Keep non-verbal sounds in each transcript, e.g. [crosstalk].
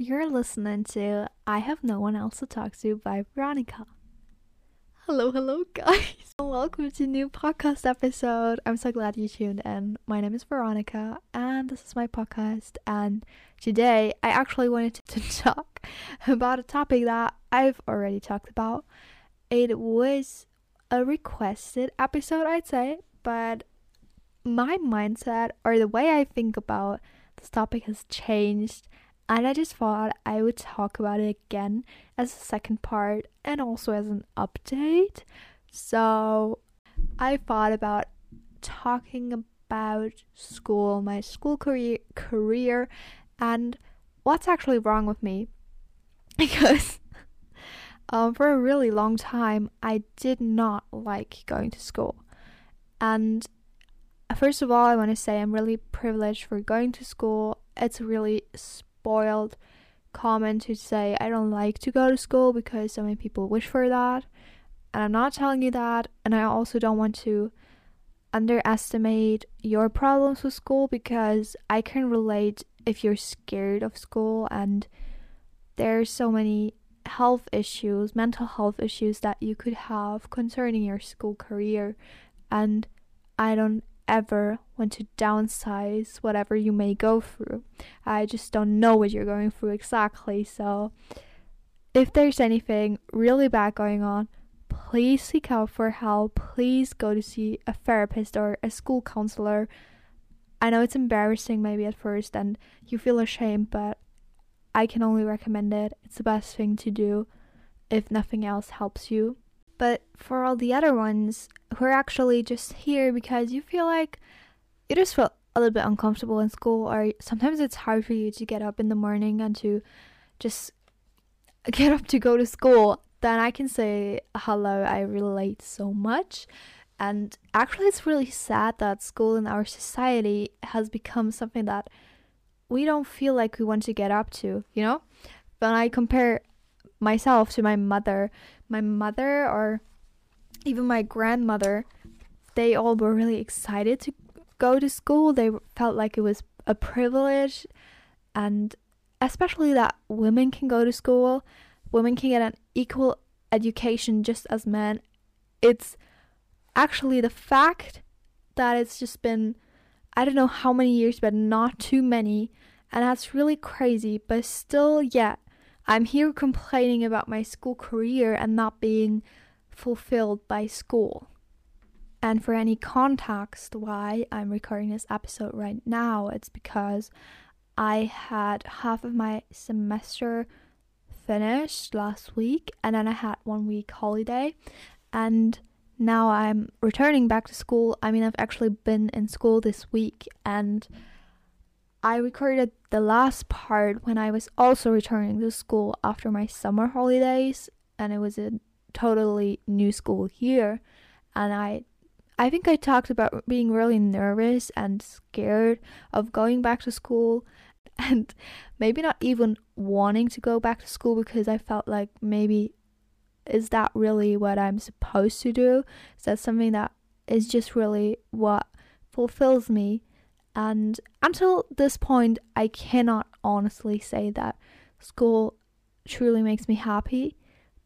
You're listening to I Have No One Else to Talk to by Veronica. Hello, hello, guys. [laughs] Welcome to a new podcast episode. I'm so glad you tuned in. My name is Veronica, and this is my podcast. And today, I actually wanted [laughs] to talk about a topic that I've already talked about. It was a requested episode, I'd say, but my mindset or the way I think about this topic has changed and I just thought I would talk about it again as a second part and also as an update. So I thought about talking about school, my school career career and what's actually wrong with me. [laughs] Because um, for a really long time I did not like going to school. And first of all, I want to say I'm really privileged for going to school. It's really spoiled comment to say I don't like to go to school because so many people wish for that. And I'm not telling you that. And I also don't want to underestimate your problems with school because I can relate if you're scared of school and there's so many health issues, mental health issues that you could have concerning your school career. And I don't ever want to downsize whatever you may go through. I just don't know what you're going through exactly. So, if there's anything really bad going on, please seek out for help. Please go to see a therapist or a school counselor. I know it's embarrassing maybe at first and you feel ashamed, but I can only recommend it. It's the best thing to do if nothing else helps you. But for all the other ones who are actually just here because you feel like you just feel a little bit uncomfortable in school, or sometimes it's hard for you to get up in the morning and to just [laughs] get up to go to school, then I can say, hello, I relate so much. And actually, it's really sad that school in our society has become something that we don't feel like we want to get up to, you know? When I compare myself to my mother, my mother or even my grandmother, they all were really excited to go to school. They felt like it was a privilege, and especially that women can go to school, women can get an equal education just as men. It's actually the fact that it's just been, I don't know how many years, but not too many, and that's really crazy, but still, yeah, I'm here complaining about my school career and not being fulfilled by school. And for any context why I'm recording this episode right now, it's because I had half of my semester finished last week and then I had one week holiday and now I'm returning back to school. I mean, I've actually been in school this week and I recorded the last part when I was also returning to school after my summer holidays, and it was a totally new school year. And I, I think I talked about being really nervous and scared of going back to school, [laughs] and maybe not even wanting to go back to school because I felt like maybe is that really what I'm supposed to do? Is that something that is just really what fulfills me? And until this point, I cannot honestly say that school truly makes me happy,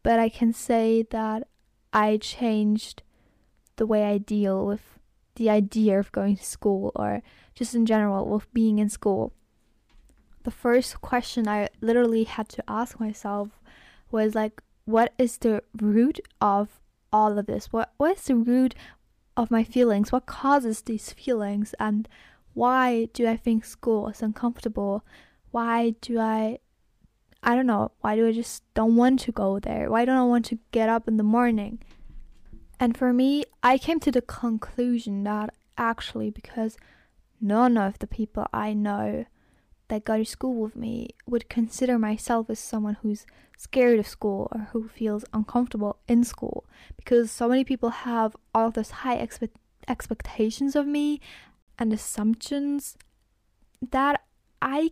but I can say that I changed the way I deal with the idea of going to school or just in general with being in school. The first question I literally had to ask myself was like what is the root of all of this? What what is the root of my feelings? What causes these feelings? And why do I think school is uncomfortable? Why do I I don't know, why do I just don't want to go there? Why don't I want to get up in the morning? And for me, I came to the conclusion that actually because none of the people I know that go to school with me would consider myself as someone who's scared of school or who feels uncomfortable in school because so many people have all of those high expe- expectations of me and assumptions that I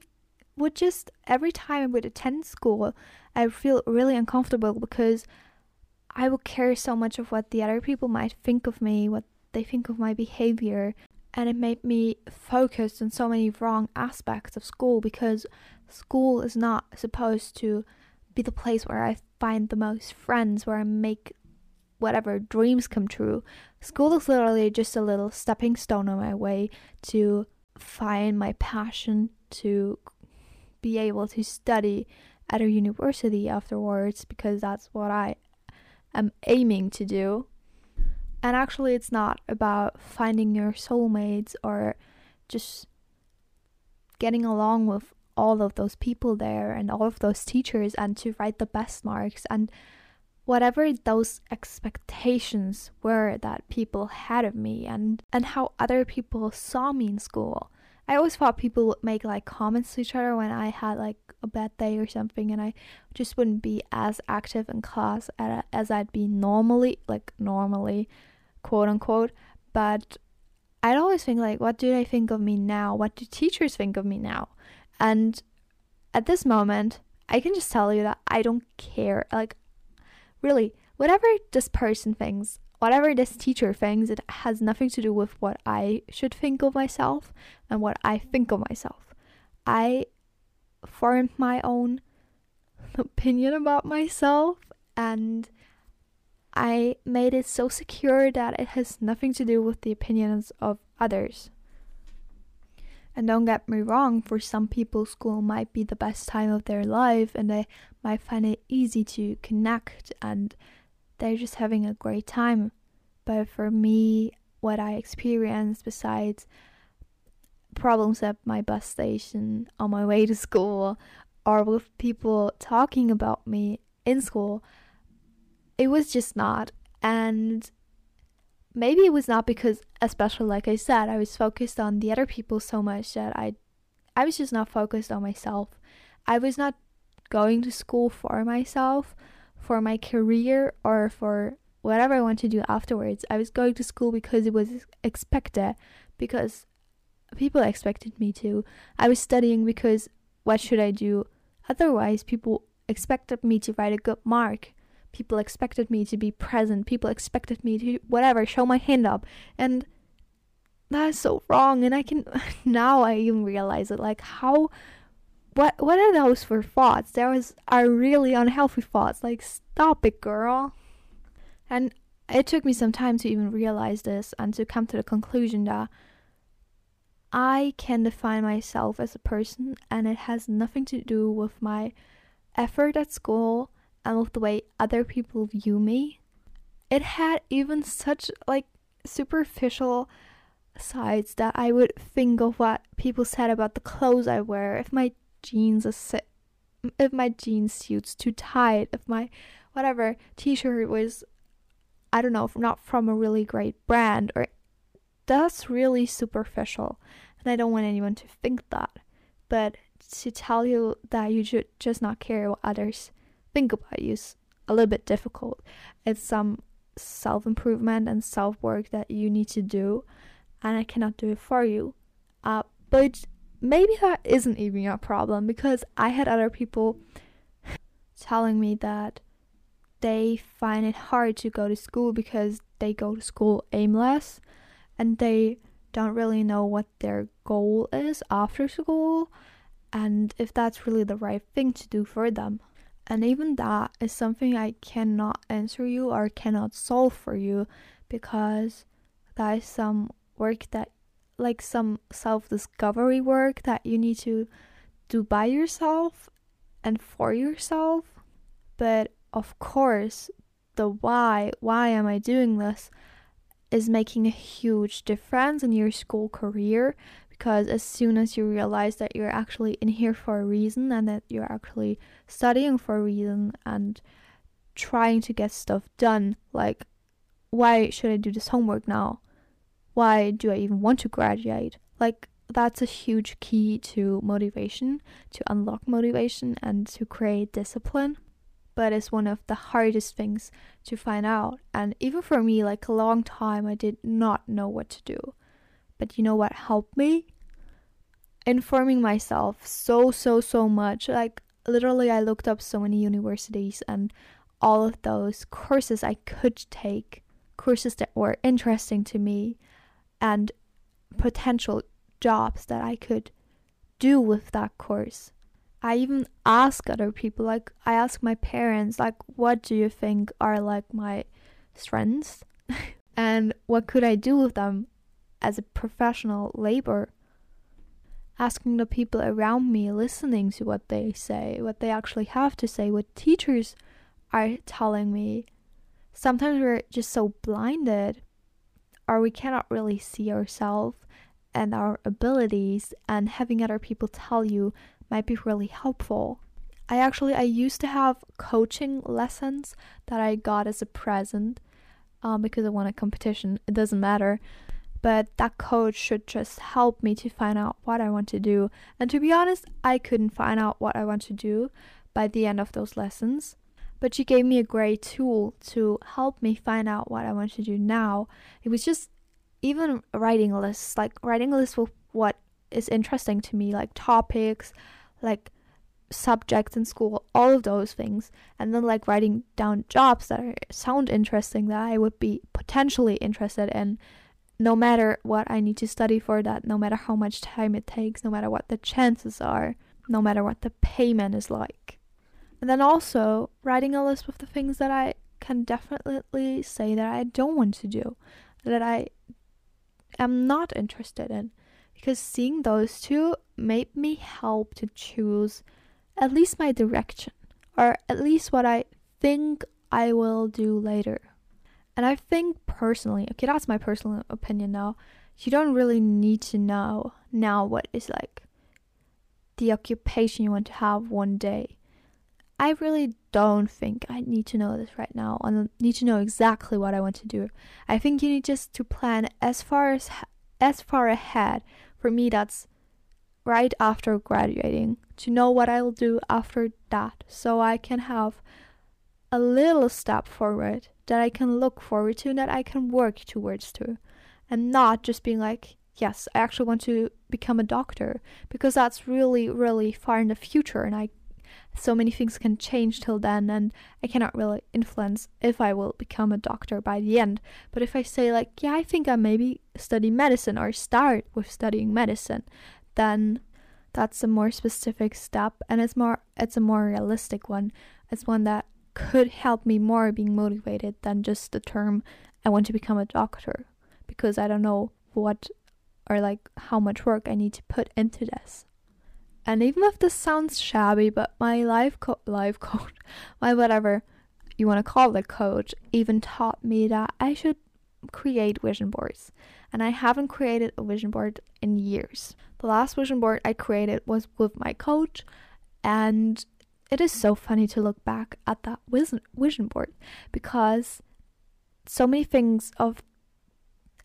would just every time I would attend school, I feel really uncomfortable because I would care so much of what the other people might think of me, what they think of my behavior. and it made me focus on so many wrong aspects of school because school is not supposed to be the place where I find the most friends, where I make whatever dreams come true. School is literally just a little stepping stone on my way to find my passion, to be able to study at a university afterwards because that's what I am aiming to do. And actually, it's not about finding your soulmates or just getting along with all of those people there and all of those teachers and to write the best marks and whatever those expectations were that people had of me and and how other people saw me in school. I always thought people would make like comments to each other when I had like a bad day or something and I just wouldn't be as active in class as I'd be normally, like normally quote unquote. But I'd always think like, what do they think of me now? What do teachers think of me now? And at this moment, I can just tell you that I don't care. Like, really, whatever this person thinks, whatever this teacher thinks, it has nothing to do with what I should think of myself and what I think of myself. I formed my own opinion about myself and I made it so secure that it has nothing to do with the opinions of others. And don't get me wrong, for some people, school might be the best time of their life and they might find it easy to connect and they're just having a great time. But for me, what I experienced besides problems at my bus station on my way to school or with people talking about me in school it was just not. And maybe it was not because, especially like I said, I was focused on the other people so much that I, I was just not focused on myself. I was not going to school for myself, for my career, or for whatever I want to do afterwards. I was going to school because it was expected, because people expected me to. I was studying because what should I do? Otherwise, people expected me to write a good mark people expected me to be present. People expected me to whatever show my hand up. And that is so wrong. And i can [laughs] now i even realize it like how what what are those for thoughts? Those are really unhealthy thoughts. Like stop it girl. And it took me some time to even realize this and to come to the conclusion that I can define myself as a person and it has nothing to do with my effort at school and with the way other people view me. It had even such like superficial sides that I would think of what people said about the clothes I wear, if my jeans are si- if my jeans suits too tight, if my whatever t-shirt was I don't know, not from a really great brand or that's really superficial and I don't want anyone to think that. But to tell you that you should just not care what others think about is a little bit difficult. It's some self improvement and self work that you need to do, and I cannot do it for you. Uh, but maybe that isn't even your problem because I had other people [laughs] telling me that they find it hard to go to school because they go to school aimless and they don't really know what their goal is after school and if that's really the right thing to do for them. And even that is something I cannot answer you or cannot solve for you because that is some work that, like some self discovery work that you need to do by yourself and for yourself. But of course, the why, why am I doing this, is making a huge difference in your school career because as soon as you realize that you're actually in here for a reason and that you're actually studying for a reason and trying to get stuff done, like, why should I do this homework now? Why do I even want to graduate? Like, that's a huge key to motivation, to unlock motivation, and to create discipline. But it's one of the hardest things to find out. And even for me, like a long time, I did not know what to do. But you know what helped me? Informing myself so, so, so much. Like, literally, I looked up so many universities and all of those courses I could take, courses that were interesting to me. And potential jobs that I could do with that course. I even ask other people, like I ask my parents, like, what do you think are like my strengths? [laughs] and what could I do with them as a professional labor? Asking the people around me, listening to what they say, what they actually have to say, what teachers are telling me. Sometimes we're just so blinded or we cannot really see ourselves and our abilities and having other people tell you might be really helpful. I actually I used to have coaching lessons that I got as a present um, because I won a competition. It doesn't matter, but that coach should just help me to find out what I want to do. And to be honest, I couldn't find out what I want to do by the end of those lessons. But she gave me a great tool to help me find out what I want to do now. It was just even writing lists, like writing a list with what is interesting to me, like topics, like subjects in school, all of those things, and then like writing down jobs that are, sound interesting that I would be potentially interested in, no matter what I need to study for that, no matter how much time it takes, no matter what the chances are, no matter what the payment is like. And then also writing a list with the things that I can definitely say that I don't want to do, that I am not interested in because seeing those two made me help to choose at least my direction or at least what I think I will do later. And I think personally, okay, that's my personal opinion now. You don't really need to know now what is like the occupation you want to have one day. I really don't think I need to know this right now. I need to know exactly what I want to do. I think you need just to plan as far as as far ahead for me, that's right after graduating to know what I'll do after that so I can have a little step forward that I can look forward to and that I can work towards to and not just being like yes I actually want to become a doctor because that's really really far in the future and I so many things can change till then and I cannot really influence if I will become a doctor by the end. But if I say like, yeah, I think I maybe study medicine or start with studying medicine, then that's a more specific step and it's more it's a more realistic one. It's one that could help me more being motivated than just the term I want to become a doctor because I don't know what or like how much work I need to put into this. And even if this sounds shabby, but my life co- life [laughs] coach, my whatever you want to call the coach, even taught me that I should create vision boards. And I haven't created a vision board in years. The last vision board I created was with my coach, and it is so funny to look back at that vision board because so many things of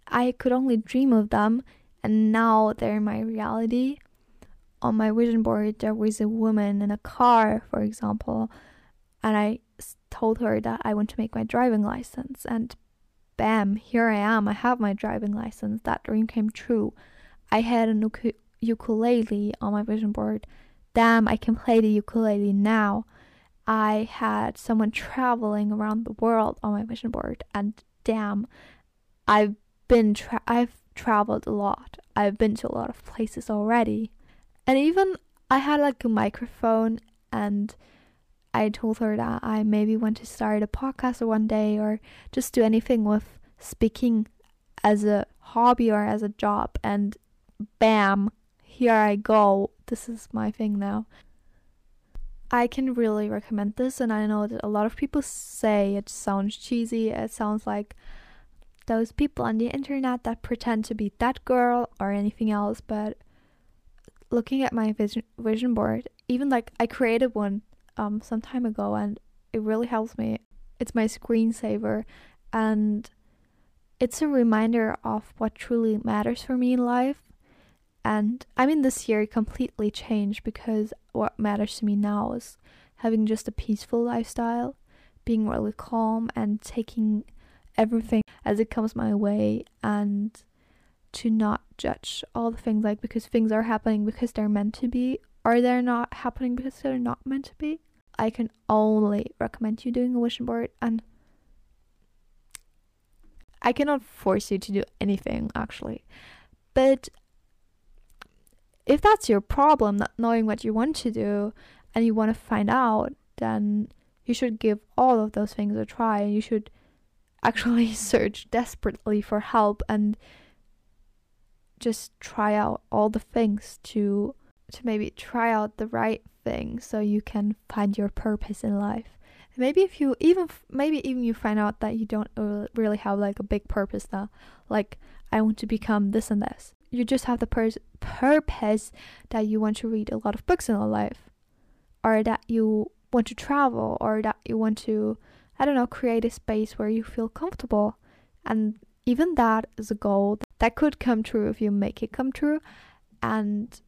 I could only dream of them and now they're my reality on my vision board there was a woman in a car, for example, and I told her that I want to make my driving license, and bam, here I am. I have my driving license. That dream came true. I had an ukulele on my vision board. Damn, I can play the ukulele now. I had someone traveling around the world on my vision board, and damn, I've been tra- I've traveled a lot. I've been to a lot of places already. And even I had like a microphone and I told her that I maybe want to start a podcast one day or just do anything with speaking as a hobby or as a job and bam, here I go. This is my thing now. I can really recommend this and I know that a lot of people say it sounds cheesy. It sounds like those people on the internet that pretend to be that girl or anything else, but looking at my vision vision board, even like I created one um some time ago and it really helps me. It's my screensaver and it's a reminder of what truly matters for me in life. And I mean this year completely changed because what matters to me now is having just a peaceful lifestyle, being really calm and taking everything as it comes my way and to not judge all the things like because things are happening because they're meant to be or they're not happening because they're not meant to be. I can only recommend you doing a vision board and I cannot force you to do anything actually. But if that's your problem, not knowing what you want to do and you want to find out, then you should give all of those things a try. And you should actually [laughs] search desperately for help and just try out all the things to to maybe try out the right thing so you can find your purpose in life. Maybe if you even maybe even you find out that you don't really have like a big purpose now, like I want to become this and this. You just have the pur- purpose that you want to read a lot of books in your life, or that you want to travel, or that you want to, I don't know, create a space where you feel comfortable. And even that is a goal that could come true if you make it come true. And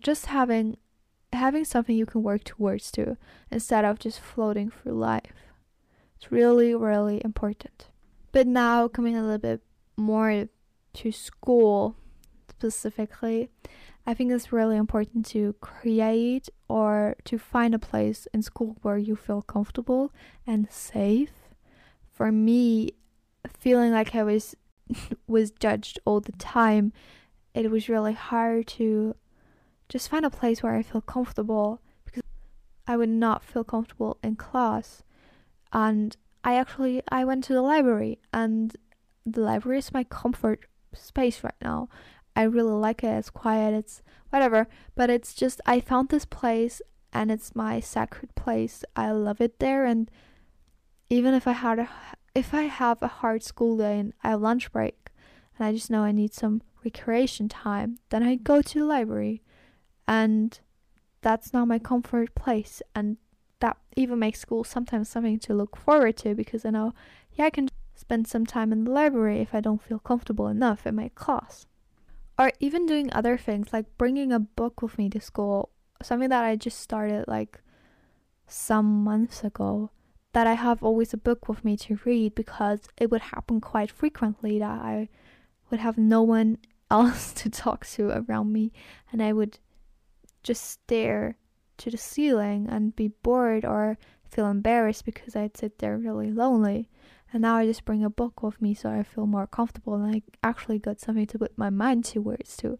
just having having something you can work towards to instead of just floating through life. It's really, really important. But now coming a little bit more to school specifically, I think it's really important to create or to find a place in school where you feel comfortable and safe. For me, feeling like I was [laughs] was judged all the time, it was really hard to just find a place where I feel comfortable because I would not feel comfortable in class. And I actually I went to the library and the library is my comfort space right now. I really like it. It's quiet, it's whatever, but it's just I found this place and it's my sacred place. I love it there and even if I had a if I have a hard school day and I have lunch break and I just know I need some recreation time, then I go to the library and that's not my comfort place and that even makes school sometimes something to look forward to because I know yeah I can spend some time in the library if I don't feel comfortable enough in my class or even doing other things like bringing a book with me to school something that I just started like some months ago that I have always a book with me to read because it would happen quite frequently that I would have no one [laughs] else to talk to around me and I would just stare to the ceiling and be bored or feel embarrassed because I'd sit there really lonely. And now I just bring a book with me so I feel more comfortable and I actually got something to put my mind to words to.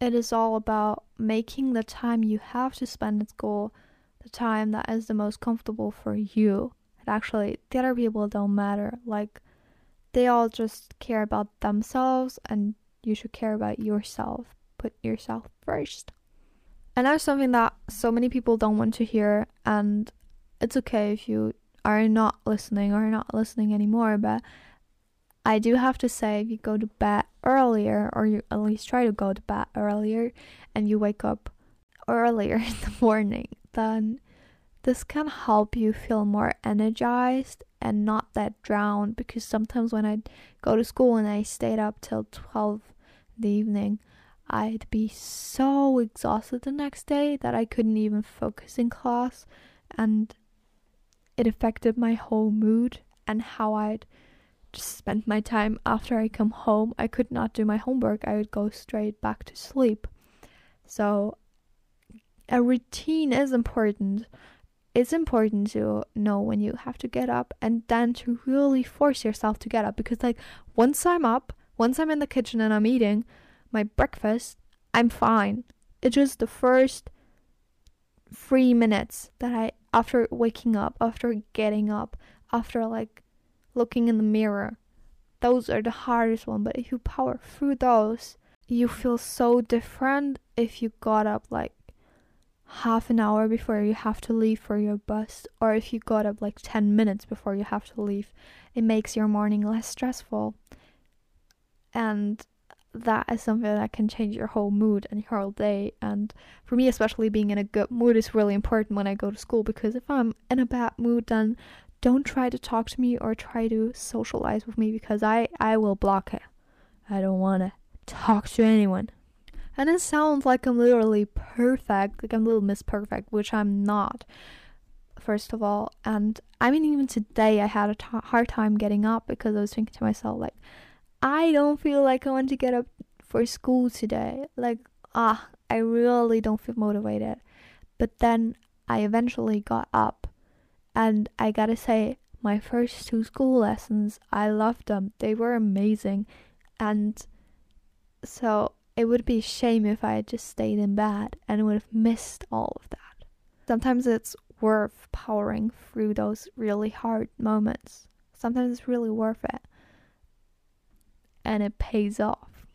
It is all about making the time you have to spend at school the time that is the most comfortable for you. And actually, the other people don't matter. Like, they all just care about themselves, and you should care about yourself. Put yourself first. And that's something that so many people don't want to hear, and it's okay if you are not listening or not listening anymore, but I do have to say if you go to bed earlier, or you at least try to go to bed earlier, and you wake up earlier [laughs] in the morning, then this can help you feel more energized and not that drowned because sometimes when I go to school and I stayed up till 12 in the evening, I'd be so exhausted the next day that I couldn't even focus in class and it affected my whole mood and how I'd just spend my time after I come home. I could not do my homework. I would go straight back to sleep. So a routine is important. It's important to know when you have to get up and then to really force yourself to get up because like once I'm up, once I'm in the kitchen and I'm eating, my breakfast, I'm fine. It's just the first three minutes that I, after waking up, after getting up, after like looking in the mirror, those are the hardest one. But if you power through those, you feel so different if you got up like half an hour before you have to leave for your bus, or if you got up like 10 minutes before you have to leave. It makes your morning less stressful. And that is something that can change your whole mood and your whole day. And for me, especially being in a good mood is really important when I go to school because if I'm in a bad mood, then don't try to talk to me or try to socialize with me because I, I will block it. I don't want to talk to anyone. And it sounds like I'm literally perfect, like I'm a little Miss Perfect, which I'm not, first of all. And I mean, even today, I had a t- hard time getting up because I was thinking to myself, like, I don't feel like I want to get up for school today. Like, ah, I really don't feel motivated. But then I eventually got up, and I gotta say, my first two school lessons, I loved them. They were amazing, and So it would be a shame if I had just stayed in bed and would have missed all of that. Sometimes it's worth powering through those really hard moments. Sometimes it's really worth it. And it pays off.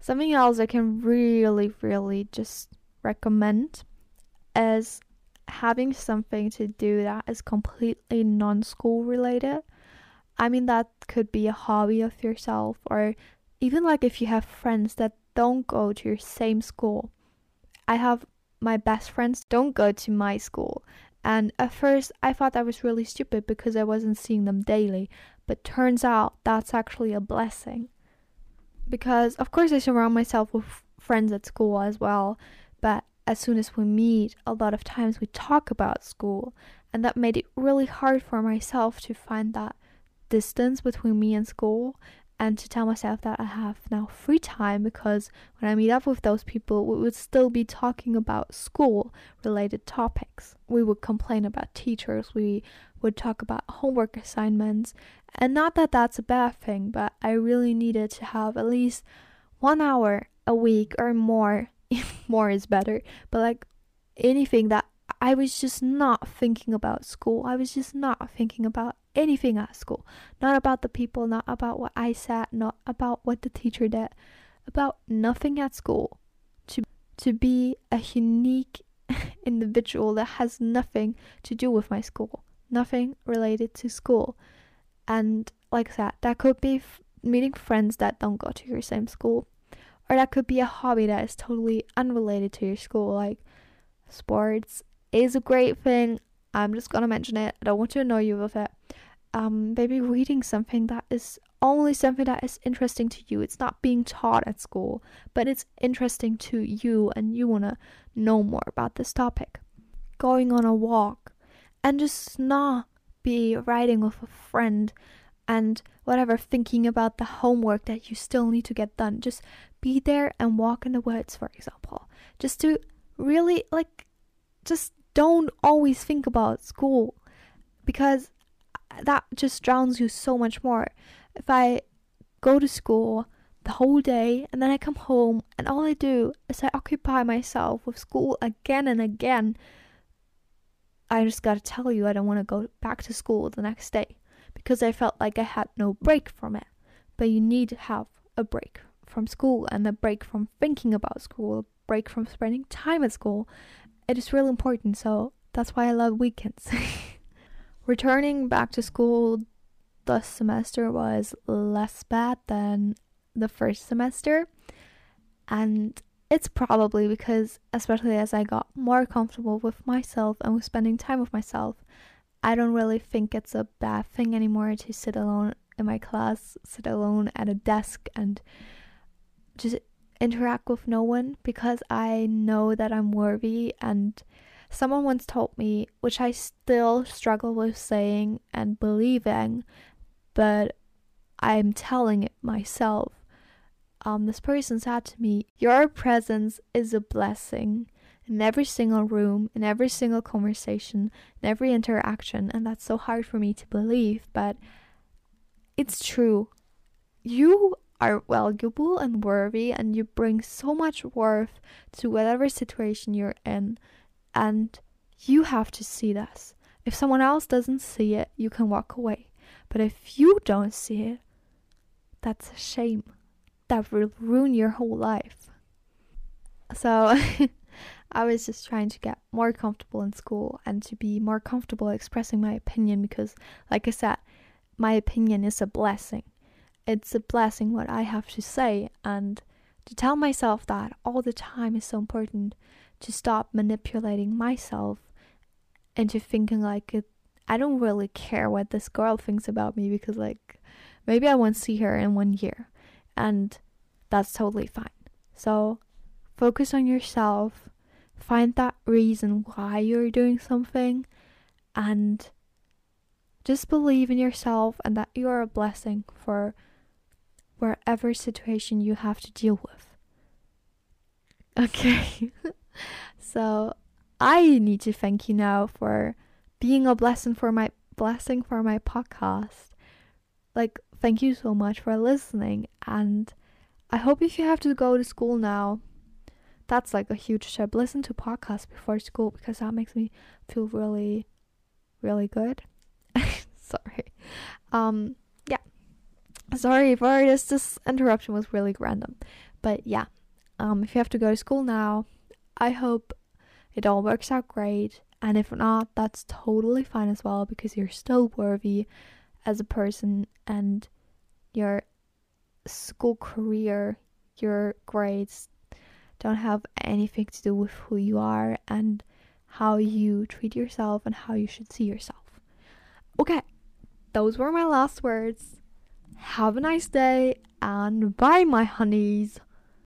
Something else I can really, really just recommend is having something to do that is completely non school related. I mean, that could be a hobby of yourself, or even like if you have friends that don't go to your same school. I have my best friends don't go to my school. And at first, I thought that was really stupid because I wasn't seeing them daily. But turns out that's actually a blessing. Because, of course, I surround myself with friends at school as well. But as soon as we meet, a lot of times we talk about school. And that made it really hard for myself to find that distance between me and school and to tell myself that I have now free time because when I meet up with those people, we would still be talking about school related topics. We would complain about teachers, we would talk about homework assignments, and not that that's a bad thing, but I really needed to have at least one hour a week or more. [laughs] more is better, but like anything that I was just not thinking about school. I was just not thinking about anything at school. Not about the people, not about what I said, not about what the teacher did, about nothing at school. To to be a unique [laughs] individual that has nothing to do with my school, nothing related to school. And like that, that could be f- meeting friends that don't go to your same school, or that could be a hobby that is totally unrelated to your school, like sports is a great thing. I'm just gonna mention it. I don't want to annoy you with it um, maybe reading something that is only something that is interesting to you. It's not being taught at school, but it's interesting to you and you want to know more about this topic. Going on a walk and just not be riding with a friend and whatever, thinking about the homework that you still need to get done. Just be there and walk in the woods, for example. Just to really like, just don't always think about school because that just drowns you so much more. If I go to school the whole day and then I come home and all I do is I occupy myself with school again and again, I just gotta tell you, I don't want to go back to school the next day because I felt like I had no break from it. But you need to have a break from school and a break from thinking about school, a break from spending time at school. It is really important, so that's why I love weekends. [laughs] Returning back to school the semester was less bad than the first semester. And it's probably because, especially as I got more comfortable with myself and with spending time with myself, I don't really think it's a bad thing anymore to sit alone in my class, sit alone at a desk, and just interact with no one because I know that I'm worthy and Someone once told me, which I still struggle with saying and believing, but I'm telling it myself. Um, this person said to me, Your presence is a blessing in every single room, in every single conversation, in every interaction. And that's so hard for me to believe, but it's true. You are valuable and worthy, and you bring so much worth to whatever situation you're in and you have to see this. If someone else doesn't see it, you can walk away. But if you don't see it, that's a shame. That will ruin your whole life. So [laughs] I was just trying to get more comfortable in school and to be more comfortable expressing my opinion because, like I said, my opinion is a blessing. It's a blessing what I have to say, and to tell myself that all the time is so important to stop manipulating myself into thinking like it I don't really care what this girl thinks about me because like maybe I won't see her in one year and that's totally fine. So focus on yourself, find that reason why you're doing something and just believe in yourself and that you're a blessing for wherever situation you have to deal with. [laughs] Okay. [laughs] so I need to thank you now for being a blessing for my blessing for my podcast. Like thank you so much for listening and I hope if you have to go to school now, that's like a huge tip. Listen to podcasts before school because that makes me feel really, really good. [laughs] Sorry. Um, yeah. Sorry for this. This interruption was really random, but yeah. Um, if you have to go to school now, I hope it all works out great. And if not, that's totally fine as well because you're still worthy as a person and your school career, your grades don't have anything to do with who you are and how you treat yourself and how you should see yourself. Okay, those were my last words. Have a nice day and bye, my honeys.